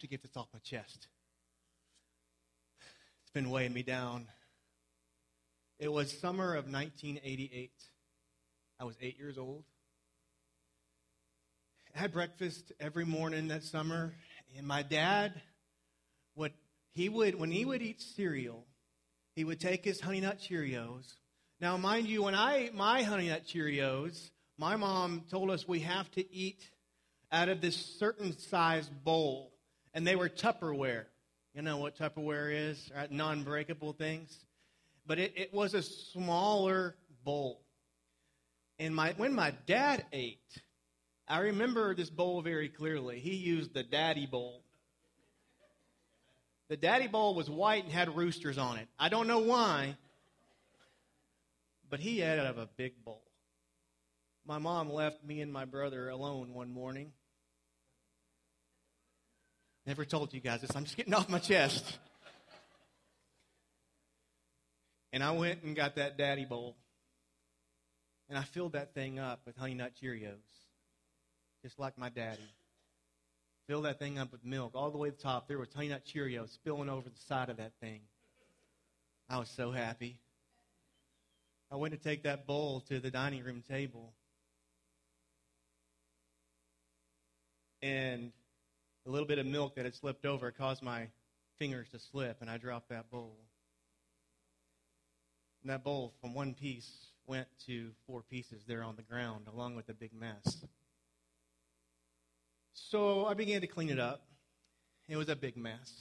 to get this off my chest. It's been weighing me down. It was summer of 1988. I was eight years old. I had breakfast every morning that summer, and my dad would he would when he would eat cereal, he would take his honey nut Cheerios. Now, mind you, when I ate my honey nut Cheerios, my mom told us we have to eat out of this certain size bowl, and they were Tupperware. You know what Tupperware is, right? non breakable things. But it, it was a smaller bowl. And my, when my dad ate, I remember this bowl very clearly. He used the daddy bowl. The daddy bowl was white and had roosters on it. I don't know why, but he ate out of a big bowl. My mom left me and my brother alone one morning. Never told you guys this. I'm just getting off my chest. And I went and got that daddy bowl. And I filled that thing up with Honey Nut Cheerios, just like my daddy. Filled that thing up with milk all the way to the top. There was Honey Nut Cheerios spilling over the side of that thing. I was so happy. I went to take that bowl to the dining room table. And a little bit of milk that had slipped over caused my fingers to slip, and I dropped that bowl. And that bowl, from one piece, went to four pieces there on the ground, along with a big mess. So I began to clean it up. It was a big mess.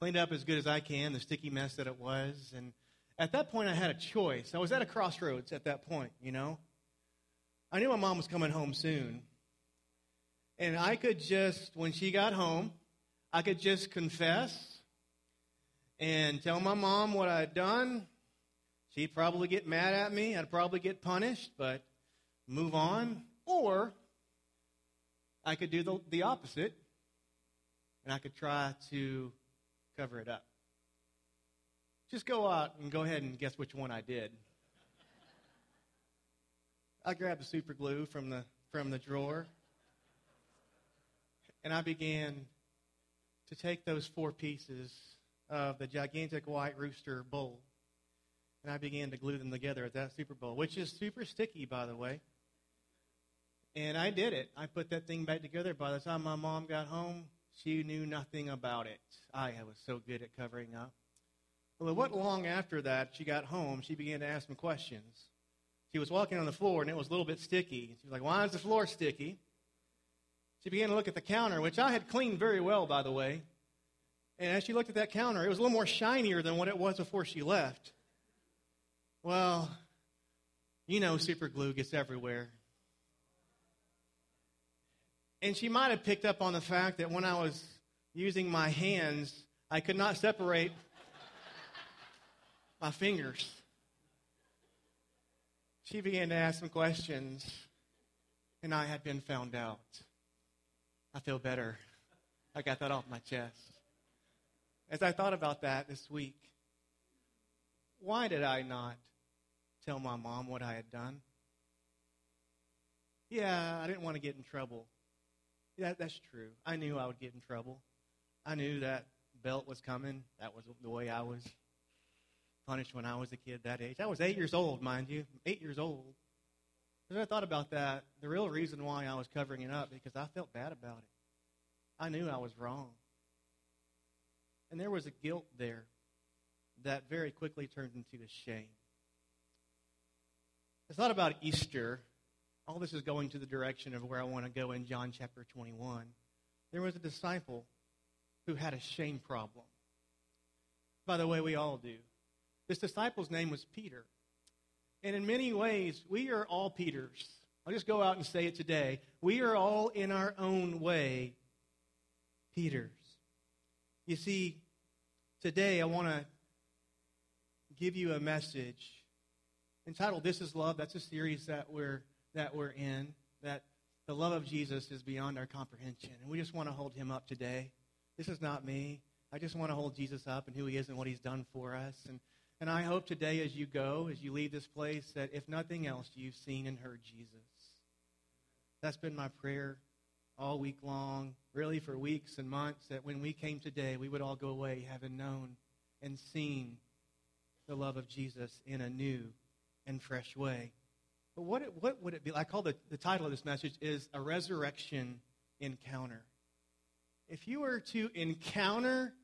Cleaned up as good as I can, the sticky mess that it was. And at that point, I had a choice. I was at a crossroads at that point, you know. I knew my mom was coming home soon. And I could just, when she got home, I could just confess and tell my mom what I'd done. She'd probably get mad at me. I'd probably get punished, but move on. Or I could do the, the opposite and I could try to cover it up. Just go out and go ahead and guess which one I did. I grabbed the super glue from the, from the drawer and I began to take those four pieces of the gigantic white rooster bowl, and I began to glue them together at that Super Bowl, which is super sticky, by the way. And I did it. I put that thing back together. By the time my mom got home, she knew nothing about it. I was so good at covering up. Well, it wasn't long after that she got home, she began to ask me questions. She was walking on the floor, and it was a little bit sticky. She was like, Why is the floor sticky? She began to look at the counter, which I had cleaned very well, by the way. And as she looked at that counter, it was a little more shinier than what it was before she left. Well, you know, super glue gets everywhere. And she might have picked up on the fact that when I was using my hands, I could not separate my fingers. She began to ask some questions, and I had been found out. I feel better. I got that off my chest. As I thought about that this week, why did I not tell my mom what I had done? Yeah, I didn't want to get in trouble. Yeah, that's true. I knew I would get in trouble. I knew that belt was coming. That was the way I was punished when I was a kid that age. I was eight years old, mind you. Eight years old. As I thought about that, the real reason why I was covering it up because I felt bad about it. I knew I was wrong. And there was a guilt there that very quickly turned into a shame. I thought about Easter. All this is going to the direction of where I want to go in John chapter 21. There was a disciple who had a shame problem. By the way, we all do. This disciple's name was Peter. And in many ways, we are all Peters. I'll just go out and say it today. We are all, in our own way, Peters. You see, today I want to give you a message entitled This is Love. That's a series that we're, that we're in, that the love of Jesus is beyond our comprehension. And we just want to hold him up today. This is not me. I just want to hold Jesus up and who he is and what he's done for us. And and I hope today, as you go, as you leave this place, that if nothing else, you've seen and heard Jesus. That's been my prayer all week long, really for weeks and months, that when we came today, we would all go away having known and seen the love of Jesus in a new and fresh way. But what, it, what would it be? I call the, the title of this message is A Resurrection Encounter. If you were to encounter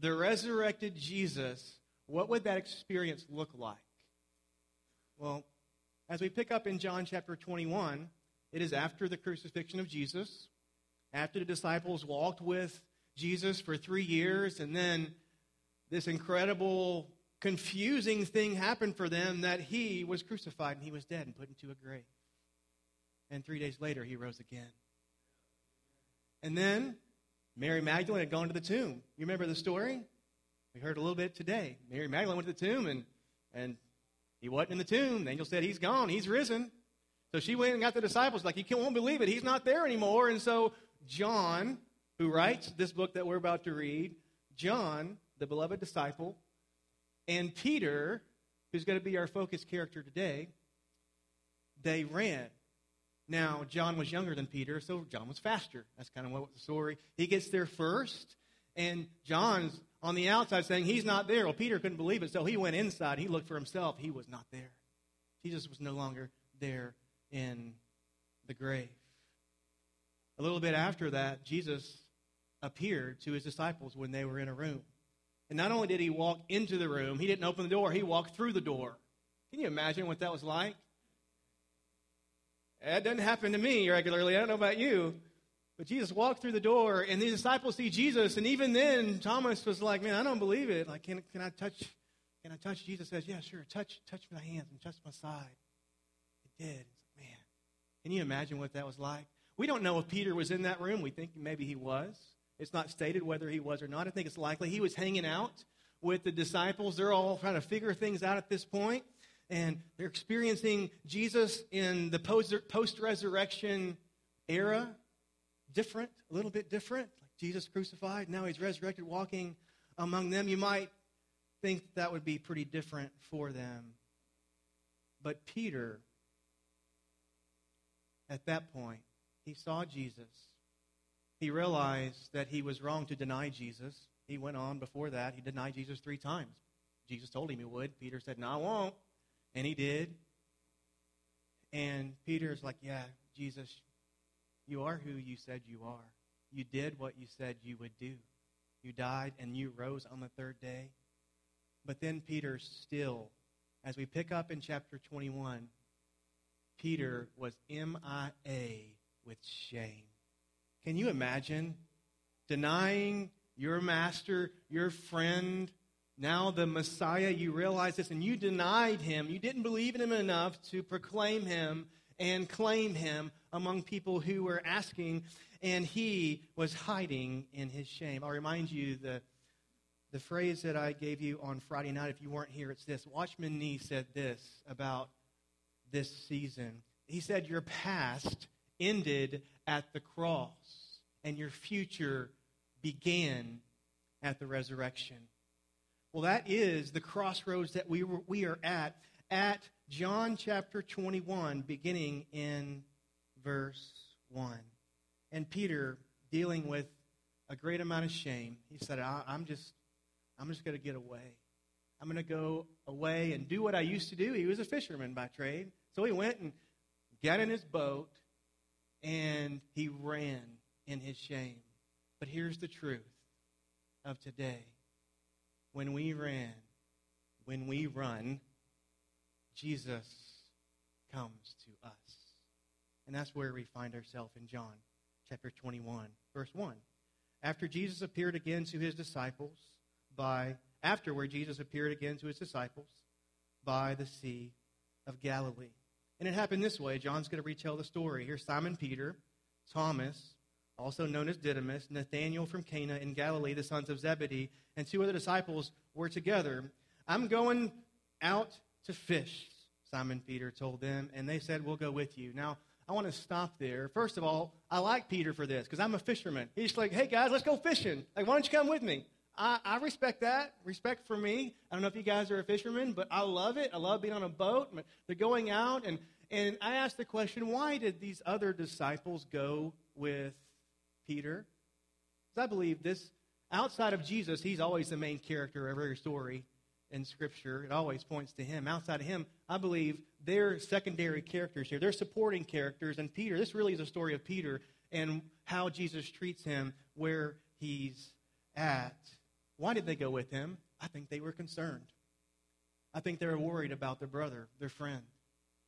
the resurrected Jesus, what would that experience look like? Well, as we pick up in John chapter 21, it is after the crucifixion of Jesus, after the disciples walked with Jesus for three years, and then this incredible, confusing thing happened for them that he was crucified and he was dead and put into a grave. And three days later, he rose again. And then Mary Magdalene had gone to the tomb. You remember the story? We heard a little bit today. Mary Magdalene went to the tomb, and, and he wasn't in the tomb. The angel said, He's gone. He's risen. So she went and got the disciples, like, You won't believe it. He's not there anymore. And so John, who writes this book that we're about to read, John, the beloved disciple, and Peter, who's going to be our focus character today, they ran. Now, John was younger than Peter, so John was faster. That's kind of what the story. He gets there first, and John's on the outside saying he's not there. Well, Peter couldn't believe it, so he went inside. He looked for himself. He was not there. Jesus was no longer there in the grave. A little bit after that, Jesus appeared to his disciples when they were in a room. And not only did he walk into the room, he didn't open the door, he walked through the door. Can you imagine what that was like? That doesn't happen to me regularly. I don't know about you. But Jesus walked through the door, and the disciples see Jesus. And even then, Thomas was like, Man, I don't believe it. Like, can, can I touch? Can I touch? Jesus says, Yeah, sure. Touch, touch my hands and touch my side. It did. Like, Man, can you imagine what that was like? We don't know if Peter was in that room. We think maybe he was. It's not stated whether he was or not. I think it's likely he was hanging out with the disciples. They're all trying to figure things out at this point and they're experiencing Jesus in the post resurrection era, different, a little bit different. Like Jesus crucified, now he's resurrected, walking among them. You might think that would be pretty different for them. But Peter, at that point, he saw Jesus. He realized that he was wrong to deny Jesus. He went on before that. He denied Jesus three times. Jesus told him he would. Peter said, No, I won't. And he did. And Peter's like, Yeah, Jesus, you are who you said you are. You did what you said you would do. You died and you rose on the third day. But then Peter still, as we pick up in chapter 21, Peter was MIA with shame. Can you imagine denying your master, your friend, now the Messiah, you realize this, and you denied him. You didn't believe in him enough to proclaim him and claim him among people who were asking, and he was hiding in his shame. I'll remind you the, the phrase that I gave you on Friday night, if you weren't here, it's this. Watchman Nee said this about this season. He said, Your past ended at the cross, and your future began at the resurrection. Well, that is the crossroads that we, were, we are at at John chapter 21, beginning in verse 1. And Peter, dealing with a great amount of shame, he said, I'm just, I'm just going to get away. I'm going to go away and do what I used to do. He was a fisherman by trade. So he went and got in his boat and he ran in his shame. But here's the truth of today when we ran, when we run, Jesus comes to us. And that's where we find ourselves in John chapter 21, verse 1. After Jesus appeared again to his disciples by afterward Jesus appeared again to his disciples by the sea of Galilee. And it happened this way. John's going to retell the story. Here's Simon Peter, Thomas, also known as Didymus, Nathanael from Cana in Galilee, the sons of Zebedee, and two other disciples were together. I'm going out to fish, Simon Peter told them, and they said, We'll go with you. Now, I want to stop there. First of all, I like Peter for this because I'm a fisherman. He's like, Hey, guys, let's go fishing. Like, why don't you come with me? I, I, respect that. Respect for me. I don't know if you guys are a fisherman, but I love it. I love being on a boat. They're going out, and, and I asked the question why did these other disciples go with Peter. Because I believe this, outside of Jesus, he's always the main character of every story in Scripture. It always points to him. Outside of him, I believe they're secondary characters here. They're supporting characters. And Peter, this really is a story of Peter and how Jesus treats him where he's at. Why did they go with him? I think they were concerned. I think they were worried about their brother, their friend.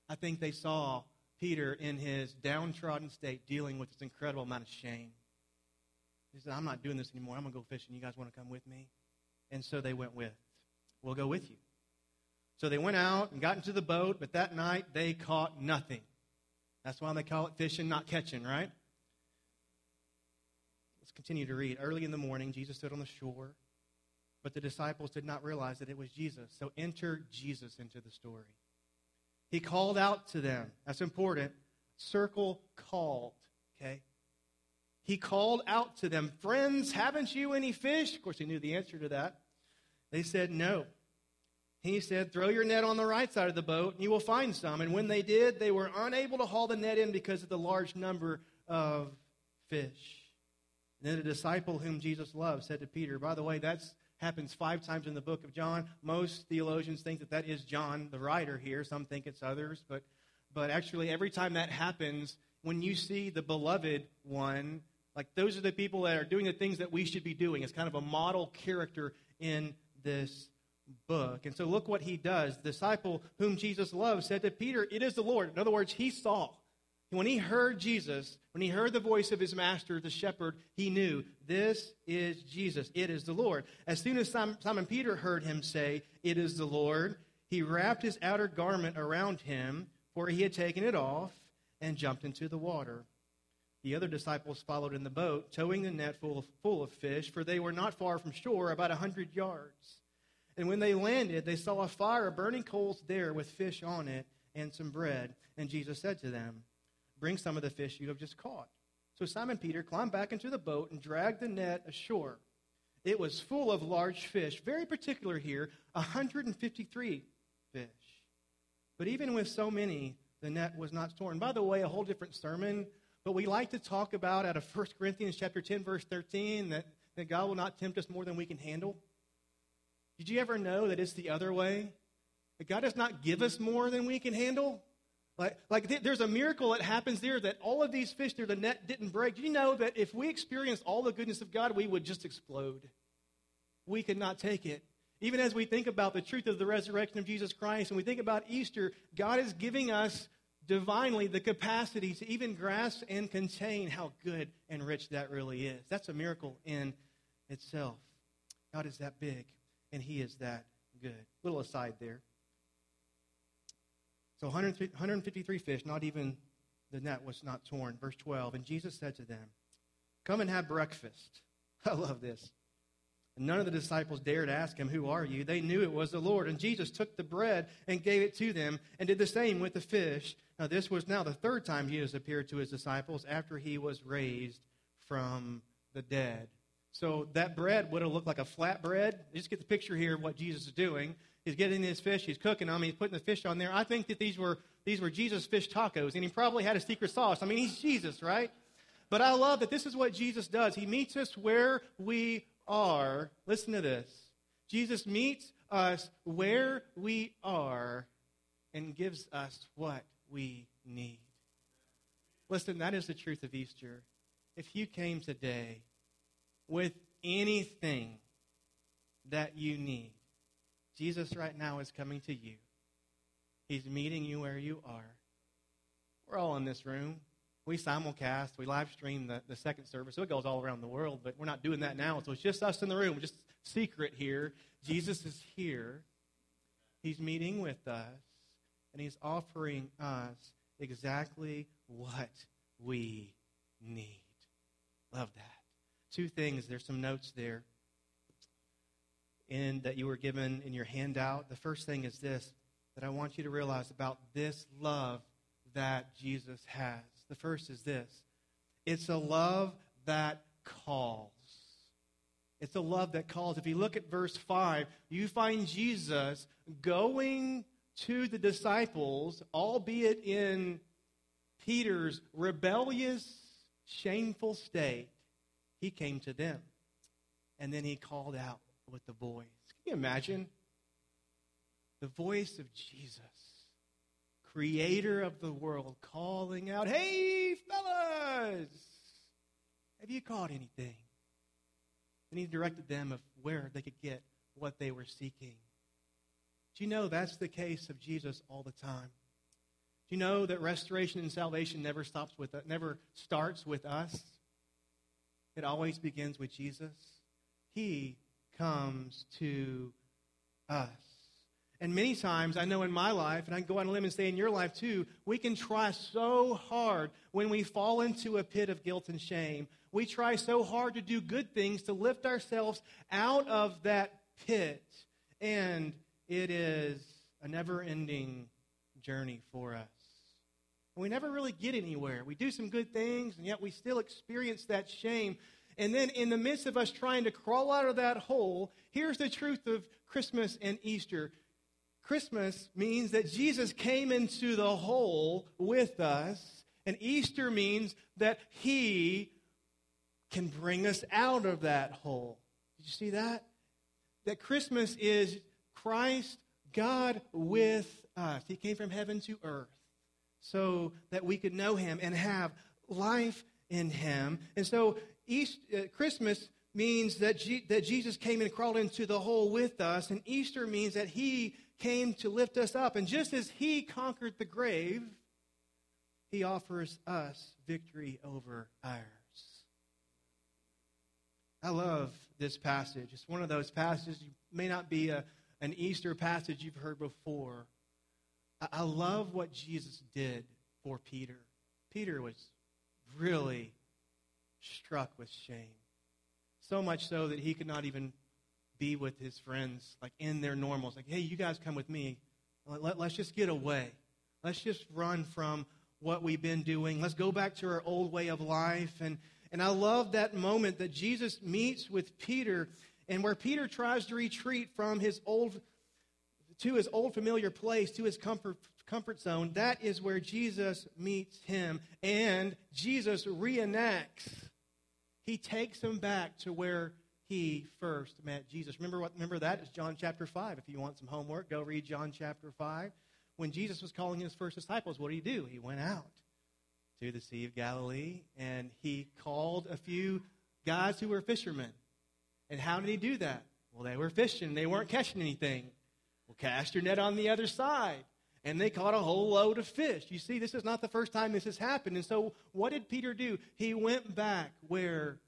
I think they saw Peter in his downtrodden state dealing with this incredible amount of shame. He said, I'm not doing this anymore. I'm going to go fishing. You guys want to come with me? And so they went with. We'll go with you. So they went out and got into the boat, but that night they caught nothing. That's why they call it fishing, not catching, right? Let's continue to read. Early in the morning, Jesus stood on the shore, but the disciples did not realize that it was Jesus. So enter Jesus into the story. He called out to them. That's important. Circle called, okay? He called out to them, Friends, haven't you any fish? Of course, he knew the answer to that. They said, No. He said, Throw your net on the right side of the boat, and you will find some. And when they did, they were unable to haul the net in because of the large number of fish. And then the disciple whom Jesus loved said to Peter, By the way, that happens five times in the book of John. Most theologians think that that is John, the writer here. Some think it's others. But, but actually, every time that happens, when you see the beloved one, like those are the people that are doing the things that we should be doing. It's kind of a model character in this book. And so look what he does. The disciple whom Jesus loved said to Peter, It is the Lord. In other words, he saw. When he heard Jesus, when he heard the voice of his master, the shepherd, he knew this is Jesus. It is the Lord. As soon as Simon Peter heard him say, It is the Lord, he wrapped his outer garment around him, for he had taken it off, and jumped into the water. The other disciples followed in the boat, towing the net full of, full of fish, for they were not far from shore, about a hundred yards. And when they landed, they saw a fire of burning coals there with fish on it and some bread. And Jesus said to them, Bring some of the fish you have just caught. So Simon Peter climbed back into the boat and dragged the net ashore. It was full of large fish, very particular here, 153 fish. But even with so many, the net was not torn. By the way, a whole different sermon but we like to talk about out of 1 Corinthians chapter 10, verse 13, that, that God will not tempt us more than we can handle. Did you ever know that it's the other way? That God does not give us more than we can handle? Like, like th- there's a miracle that happens there that all of these fish there, the net didn't break. Do you know that if we experienced all the goodness of God, we would just explode? We could not take it. Even as we think about the truth of the resurrection of Jesus Christ and we think about Easter, God is giving us divinely the capacity to even grasp and contain how good and rich that really is. That's a miracle in itself. God is that big, and He is that good. Little aside there. So 153 fish, not even the net was not torn. Verse 12. And Jesus said to them, Come and have breakfast. I love this. None of the disciples dared ask him, Who are you? They knew it was the Lord. And Jesus took the bread and gave it to them and did the same with the fish. Now, this was now the third time Jesus appeared to his disciples after he was raised from the dead. So that bread would have looked like a flat bread. Just get the picture here of what Jesus is doing. He's getting his fish, he's cooking them, he's putting the fish on there. I think that these were these were Jesus fish tacos, and he probably had a secret sauce. I mean, he's Jesus, right? But I love that this is what Jesus does. He meets us where we are. Listen to this. Jesus meets us where we are and gives us what we need. Listen, that is the truth of Easter. If you came today with anything that you need, Jesus right now is coming to you. He's meeting you where you are. We're all in this room. We simulcast, we live stream the, the second service, so it goes all around the world, but we're not doing that now. So it's just us in the room, just secret here. Jesus is here. He's meeting with us and He's offering us exactly what we need. Love that. Two things. There's some notes there in that you were given in your handout. The first thing is this that I want you to realize about this love that Jesus has. The first is this it's a love that calls. It's a love that calls. If you look at verse 5, you find Jesus going to the disciples, albeit in Peter's rebellious shameful state, he came to them. And then he called out with the voice. Can you imagine? The voice of Jesus, creator of the world, calling out, Hey, fellas! Have you caught anything? And he directed them of where they could get what they were seeking. Do you know that's the case of Jesus all the time? Do you know that restoration and salvation never stops with never starts with us? It always begins with Jesus. He comes to us. And many times, I know in my life, and I can go on a limb and say in your life too, we can try so hard when we fall into a pit of guilt and shame. We try so hard to do good things to lift ourselves out of that pit. And it is a never ending journey for us. And we never really get anywhere. We do some good things, and yet we still experience that shame. And then, in the midst of us trying to crawl out of that hole, here's the truth of Christmas and Easter Christmas means that Jesus came into the hole with us, and Easter means that he can bring us out of that hole. Did you see that? That Christmas is Christ, God with us. He came from heaven to earth so that we could know him and have life in him. And so East, uh, Christmas means that, G- that Jesus came and crawled into the hole with us, and Easter means that he came to lift us up. And just as he conquered the grave, he offers us victory over ours. I love this passage. It's one of those passages, you may not be a, an Easter passage you've heard before. I, I love what Jesus did for Peter. Peter was really struck with shame. So much so that he could not even be with his friends, like in their normals. Like, hey, you guys come with me. Let, us just get away. Let's just run from what we've been doing. Let's go back to our old way of life. And, and I love that moment that Jesus meets with Peter and where Peter tries to retreat from his old to his old familiar place, to his comfort, comfort zone, that is where Jesus meets him. And Jesus reenacts. He takes him back to where he first met Jesus. Remember what remember that is John chapter 5. If you want some homework, go read John chapter 5. When Jesus was calling his first disciples, what did he do? He went out to the Sea of Galilee and he called a few guys who were fishermen. And how did he do that? Well, they were fishing, they weren't catching anything. Well, cast your net on the other side. And they caught a whole load of fish. You see, this is not the first time this has happened. And so, what did Peter do? He went back where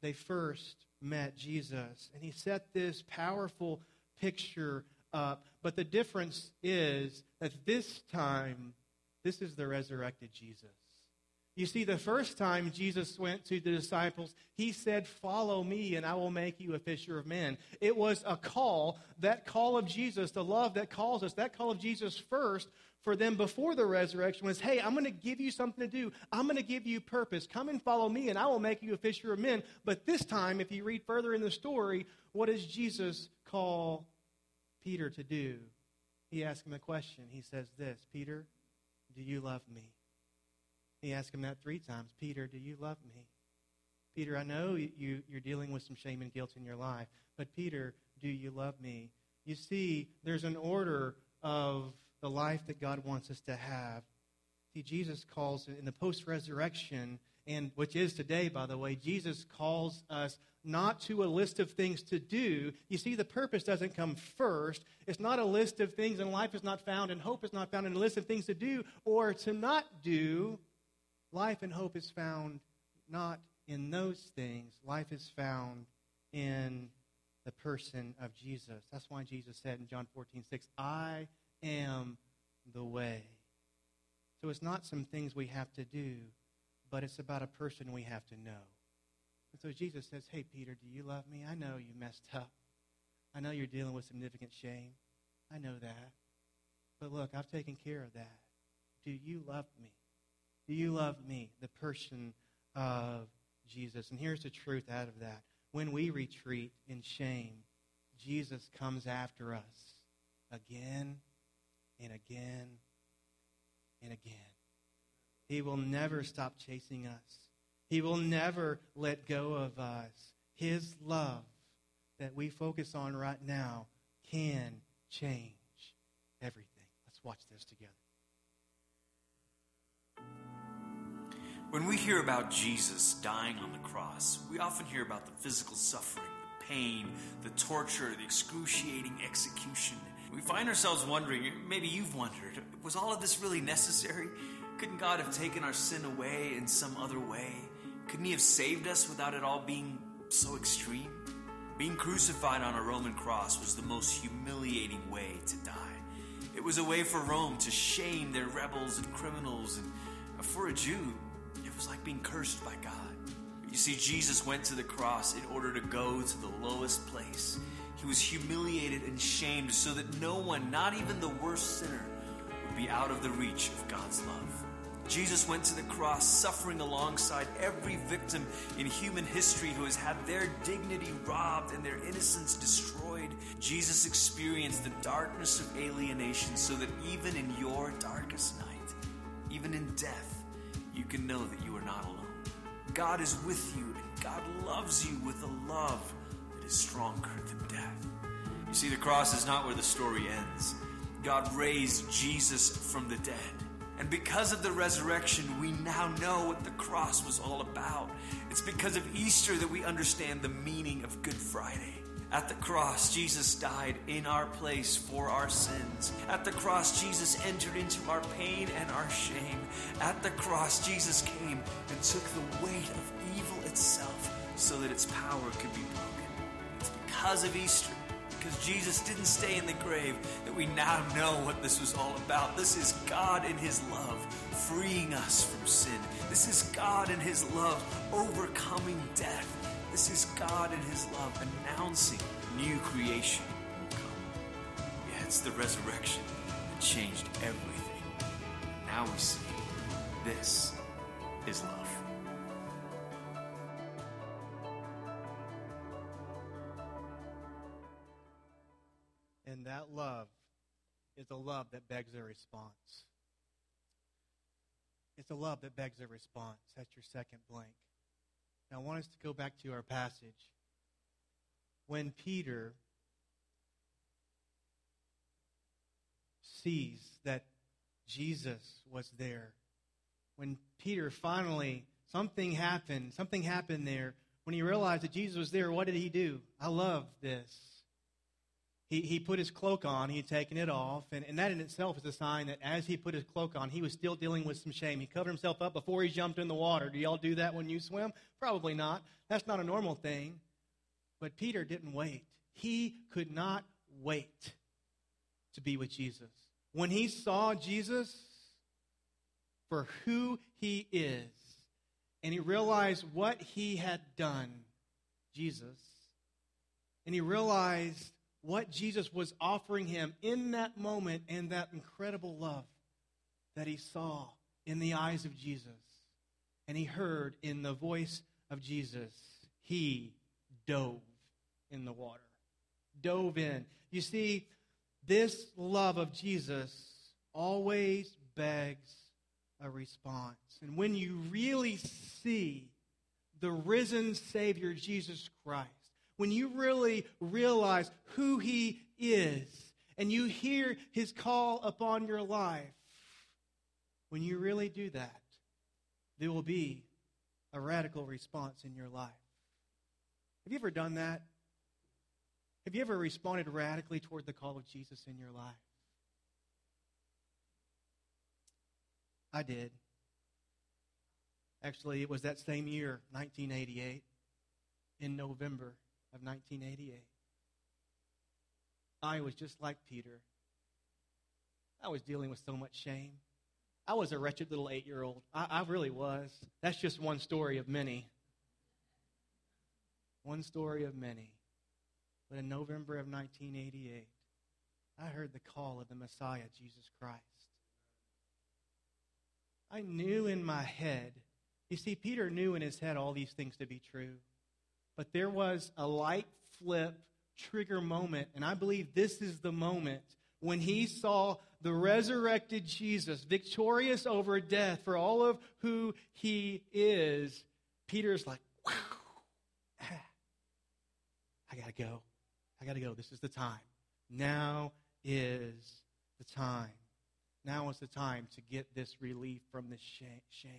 they first met Jesus. And he set this powerful picture up. But the difference is that this time, this is the resurrected Jesus. You see, the first time Jesus went to the disciples, he said, Follow me, and I will make you a fisher of men. It was a call, that call of Jesus, the love that calls us, that call of Jesus first for them before the resurrection was, Hey, I'm going to give you something to do. I'm going to give you purpose. Come and follow me, and I will make you a fisher of men. But this time, if you read further in the story, what does Jesus call Peter to do? He asks him a question. He says, This Peter, do you love me? He asked him that three times Peter, do you love me? Peter, I know you, you're dealing with some shame and guilt in your life, but Peter, do you love me? You see, there's an order of the life that God wants us to have. See, Jesus calls in the post resurrection, and which is today, by the way, Jesus calls us not to a list of things to do. You see, the purpose doesn't come first. It's not a list of things, and life is not found, and hope is not found in a list of things to do or to not do. Life and hope is found not in those things. Life is found in the person of Jesus. That's why Jesus said in John 14, 6, I am the way. So it's not some things we have to do, but it's about a person we have to know. And so Jesus says, Hey, Peter, do you love me? I know you messed up. I know you're dealing with significant shame. I know that. But look, I've taken care of that. Do you love me? Do you love me, the person of Jesus? And here's the truth out of that. When we retreat in shame, Jesus comes after us again and again and again. He will never stop chasing us. He will never let go of us. His love that we focus on right now can change everything. Let's watch this together. When we hear about Jesus dying on the cross, we often hear about the physical suffering, the pain, the torture, the excruciating execution. We find ourselves wondering, maybe you've wondered, was all of this really necessary? Couldn't God have taken our sin away in some other way? Couldn't He have saved us without it all being so extreme? Being crucified on a Roman cross was the most humiliating way to die. It was a way for Rome to shame their rebels and criminals, and for a Jew, it was like being cursed by God. You see, Jesus went to the cross in order to go to the lowest place. He was humiliated and shamed so that no one, not even the worst sinner, would be out of the reach of God's love. Jesus went to the cross suffering alongside every victim in human history who has had their dignity robbed and their innocence destroyed. Jesus experienced the darkness of alienation so that even in your darkest night, even in death, you can know that you are not alone. God is with you and God loves you with a love is stronger than death. You see, the cross is not where the story ends. God raised Jesus from the dead. And because of the resurrection, we now know what the cross was all about. It's because of Easter that we understand the meaning of Good Friday. At the cross, Jesus died in our place for our sins. At the cross, Jesus entered into our pain and our shame. At the cross, Jesus came and took the weight of evil itself so that its power could be broken. Because of Easter because Jesus didn't stay in the grave, that we now know what this was all about. This is God in His love freeing us from sin. This is God in His love overcoming death. This is God in His love announcing new creation will come. Yeah, it's the resurrection that changed everything. Now we see this is love. Love is a love that begs a response. It's a love that begs a response. That's your second blank. Now, I want us to go back to our passage. When Peter sees that Jesus was there, when Peter finally, something happened, something happened there. When he realized that Jesus was there, what did he do? I love this he, he put his cloak on, he had taken it off, and, and that in itself is a sign that as he put his cloak on, he was still dealing with some shame. He covered himself up before he jumped in the water. Do y'all do that when you swim? Probably not. That's not a normal thing. But Peter didn't wait. He could not wait to be with Jesus. When he saw Jesus for who he is, and he realized what he had done, Jesus, and he realized what Jesus was offering him in that moment and that incredible love that he saw in the eyes of Jesus and he heard in the voice of Jesus, he dove in the water. Dove in. You see, this love of Jesus always begs a response. And when you really see the risen Savior Jesus Christ, when you really realize who He is and you hear His call upon your life, when you really do that, there will be a radical response in your life. Have you ever done that? Have you ever responded radically toward the call of Jesus in your life? I did. Actually, it was that same year, 1988, in November of 1988. I was just like Peter. I was dealing with so much shame. I was a wretched little eight year old. I, I, really was. That's just one story of many. One story of many. But in November of 1988, I heard the call of the Messiah, Jesus Christ. I knew in my head, you see, Peter knew in his head all these things to be true. But there was a light flip trigger moment, and I believe this is the moment when he saw the resurrected Jesus, victorious over death for all of who he is, Peter's like, wow, ah, I got to go. I got to go. This is the time. Now is the time. Now is the time to get this relief from this shame.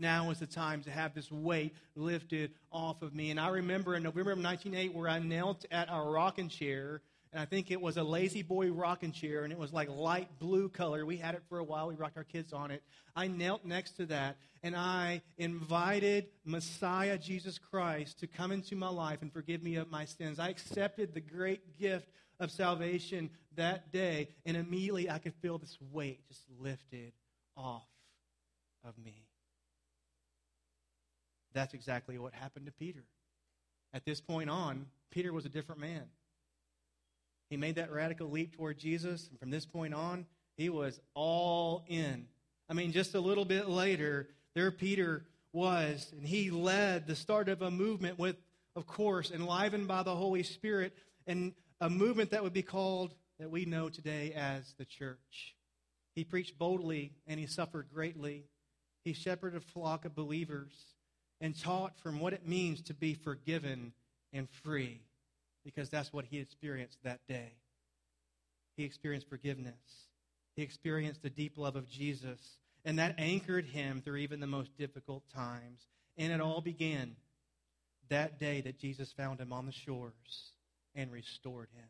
Now is the time to have this weight lifted off of me. And I remember in November of 1908 where I knelt at our rocking chair and I think it was a La-Z-Boy rocking chair, and it was like light blue color. We had it for a while. We rocked our kids on it. I knelt next to that, and I invited Messiah Jesus Christ to come into my life and forgive me of my sins. I accepted the great gift of salvation that day, and immediately I could feel this weight just lifted off of me. That's exactly what happened to Peter. At this point on, Peter was a different man. He made that radical leap toward Jesus, and from this point on, he was all in. I mean, just a little bit later, there Peter was, and he led the start of a movement with, of course, enlivened by the Holy Spirit, and a movement that would be called, that we know today as the church. He preached boldly, and he suffered greatly. He shepherded a flock of believers and taught from what it means to be forgiven and free because that's what he experienced that day. He experienced forgiveness, he experienced the deep love of Jesus, and that anchored him through even the most difficult times. And it all began that day that Jesus found him on the shores and restored him.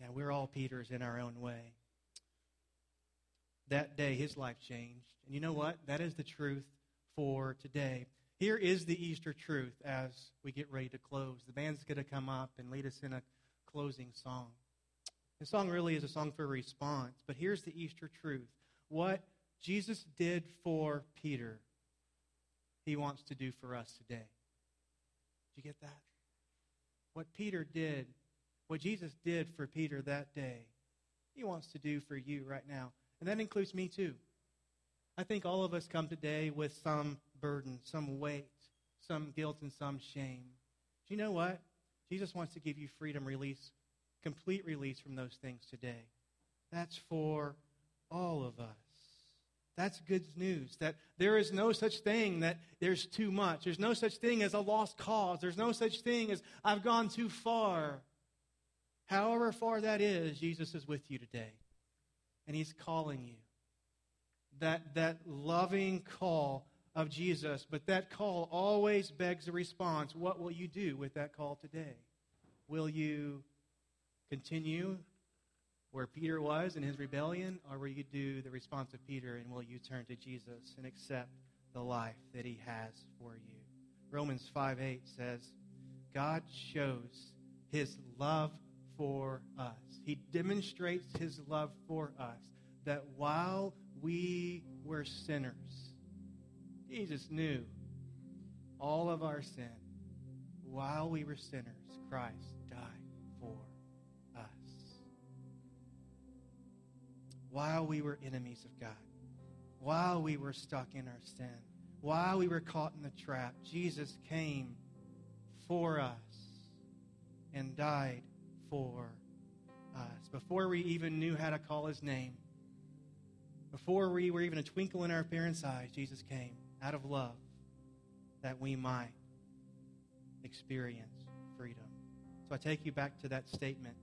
Yeah, we're all Peters in our own way. That day, his life changed. And you know what? That is the truth for today. Here is the Easter truth as we get ready to close. The band's going to come up and lead us in a closing song. The song really is a song for response, but here's the Easter truth. What Jesus did for Peter, he wants to do for us today. Did you get that? What Peter did, what Jesus did for Peter that day, he wants to do for you right now. And that includes me too. I think all of us come today with some burden, some weight, some guilt, and some shame. Do you know what? Jesus wants to give you freedom, release, complete release from those things today. That's for all of us. That's good news that there is no such thing that there's too much. There's no such thing as a lost cause. There's no such thing as I've gone too far. However far that is, Jesus is with you today. And he's calling you. That, that loving call of Jesus, but that call always begs a response. What will you do with that call today? Will you continue where Peter was in his rebellion, or will you do the response of Peter and will you turn to Jesus and accept the life that he has for you? Romans 5 8 says, God shows his love for us. He demonstrates his love for us that while we were sinners, Jesus knew all of our sin. While we were sinners, Christ died for us. While we were enemies of God, while we were stuck in our sin, while we were caught in the trap, Jesus came for us and died for us. Before we even knew how to call his name, before we were even a twinkle in our parents' eyes, Jesus came out of love that we might experience freedom. So I take you back to that statement.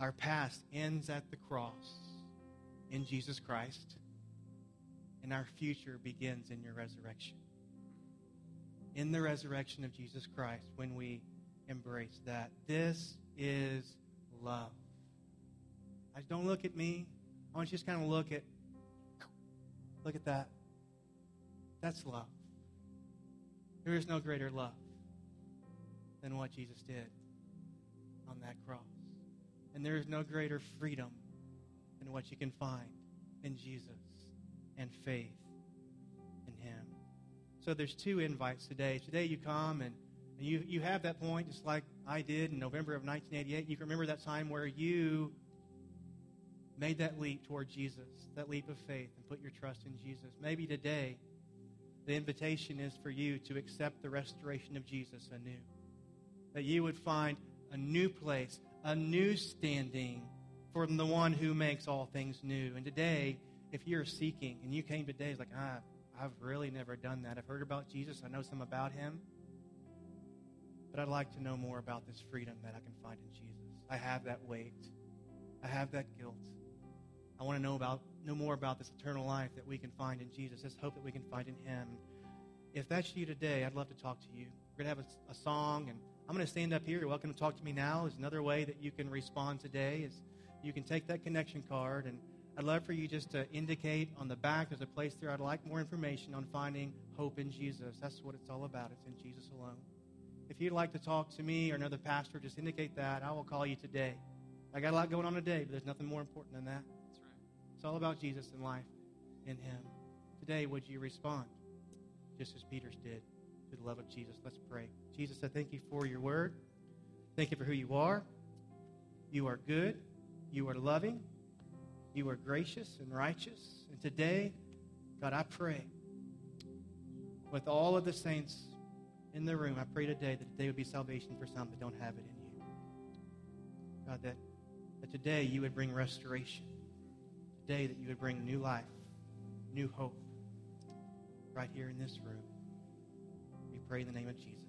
Our past ends at the cross in Jesus Christ, and our future begins in your resurrection. In the resurrection of Jesus Christ, when we embrace that, this is love. I don't look at me. I want you to just kind of look at look at that. That's love. There is no greater love than what Jesus did on that cross. And there is no greater freedom than what you can find in Jesus and faith in Him. So there's two invites today. Today you come and, and you, you have that point just like I did in November of 1988. You can remember that time where you made that leap toward Jesus, that leap of faith, and put your trust in Jesus. Maybe today the invitation is for you to accept the restoration of Jesus anew. That you would find a new place, a new standing for the one who makes all things new. And today, if you're seeking and you came today, it's like, ah, I've really never done that. I've heard about Jesus, I know some about him, but I'd like to know more about this freedom that I can find in Jesus. I have that weight, I have that guilt. I want to know about know more about this eternal life that we can find in Jesus, this hope that we can find in Him. If that's you today, I'd love to talk to you. We're going to have a, a song, and I'm going to stand up here. You're welcome to talk to me now. Is another way that you can respond today. Is you can take that connection card, and I'd love for you just to indicate on the back. There's a place there. I'd like more information on finding hope in Jesus. That's what it's all about. It's in Jesus alone. If you'd like to talk to me or another pastor, just indicate that. I will call you today. I got a lot going on today, but there's nothing more important than that. It's all about Jesus and life in Him. Today, would you respond just as Peter's did to the love of Jesus? Let's pray. Jesus, I thank you for your word. Thank you for who you are. You are good. You are loving. You are gracious and righteous. And today, God, I pray with all of the saints in the room, I pray today that today would be salvation for some that don't have it in you. God, that, that today you would bring restoration. Today that you would bring new life, new hope right here in this room. We pray in the name of Jesus.